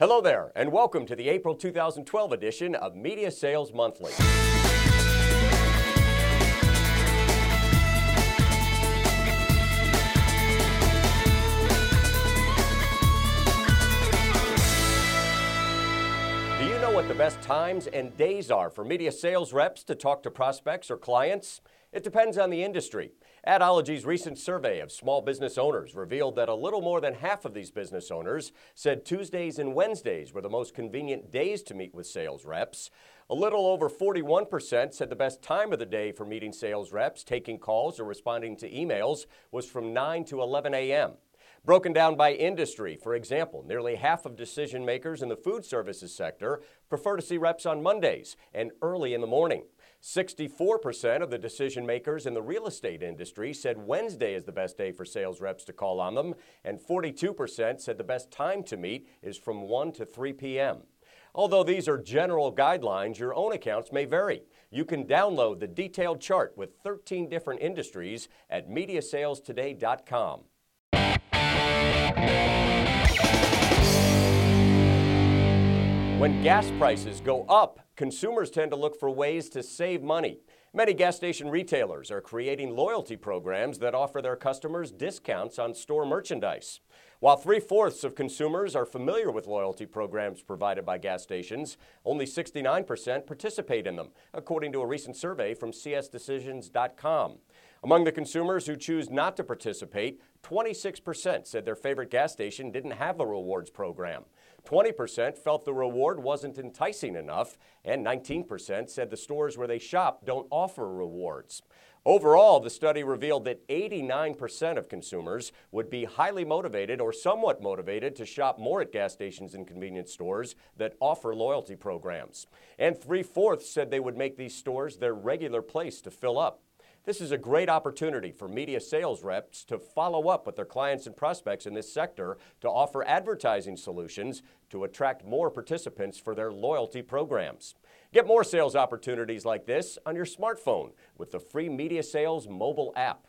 Hello there, and welcome to the April 2012 edition of Media Sales Monthly. Do you know what the best times and days are for media sales reps to talk to prospects or clients? It depends on the industry. Adology's recent survey of small business owners revealed that a little more than half of these business owners said Tuesdays and Wednesdays were the most convenient days to meet with sales reps. A little over 41% said the best time of the day for meeting sales reps, taking calls, or responding to emails was from 9 to 11 a.m. Broken down by industry, for example, nearly half of decision makers in the food services sector prefer to see reps on Mondays and early in the morning. 64% of the decision makers in the real estate industry said Wednesday is the best day for sales reps to call on them, and 42% said the best time to meet is from 1 to 3 p.m. Although these are general guidelines, your own accounts may vary. You can download the detailed chart with 13 different industries at MediaSalesToday.com. When hmm. gas prices go up, consumers tend to look for ways to save money. Many gas station retailers are creating loyalty programs that offer their customers discounts on store merchandise. While three fourths of consumers are familiar with loyalty programs provided by gas stations, only 69% participate in them, according to a recent survey from CSDecisions.com. Among the consumers who choose not to participate, 26% said their favorite gas station didn't have a rewards program. 20% felt the reward wasn't enticing enough, and 19% said the stores where they shop don't offer rewards. Overall, the study revealed that 89% of consumers would be highly motivated or somewhat motivated to shop more at gas stations and convenience stores that offer loyalty programs. And three fourths said they would make these stores their regular place to fill up. This is a great opportunity for media sales reps to follow up with their clients and prospects in this sector to offer advertising solutions to attract more participants for their loyalty programs. Get more sales opportunities like this on your smartphone with the free Media Sales mobile app.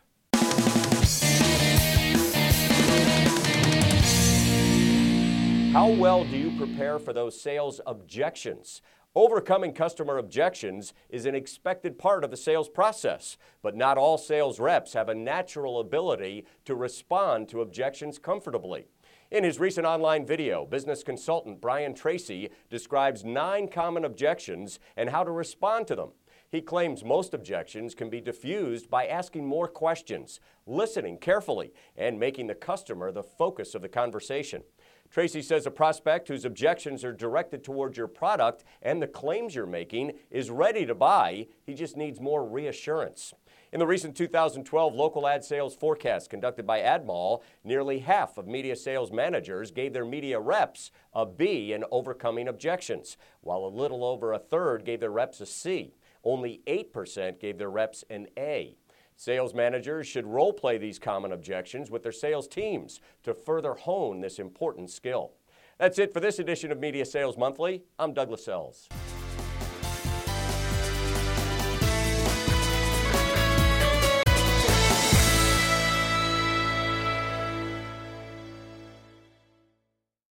How well do you prepare for those sales objections? Overcoming customer objections is an expected part of the sales process, but not all sales reps have a natural ability to respond to objections comfortably. In his recent online video, business consultant Brian Tracy describes nine common objections and how to respond to them. He claims most objections can be diffused by asking more questions, listening carefully, and making the customer the focus of the conversation. Tracy says a prospect whose objections are directed towards your product and the claims you're making is ready to buy. He just needs more reassurance. In the recent 2012 local ad sales forecast conducted by AdMall, nearly half of media sales managers gave their media reps a B in overcoming objections, while a little over a third gave their reps a C. Only 8% gave their reps an A. Sales managers should role play these common objections with their sales teams to further hone this important skill. That's it for this edition of Media Sales Monthly. I'm Douglas Sells.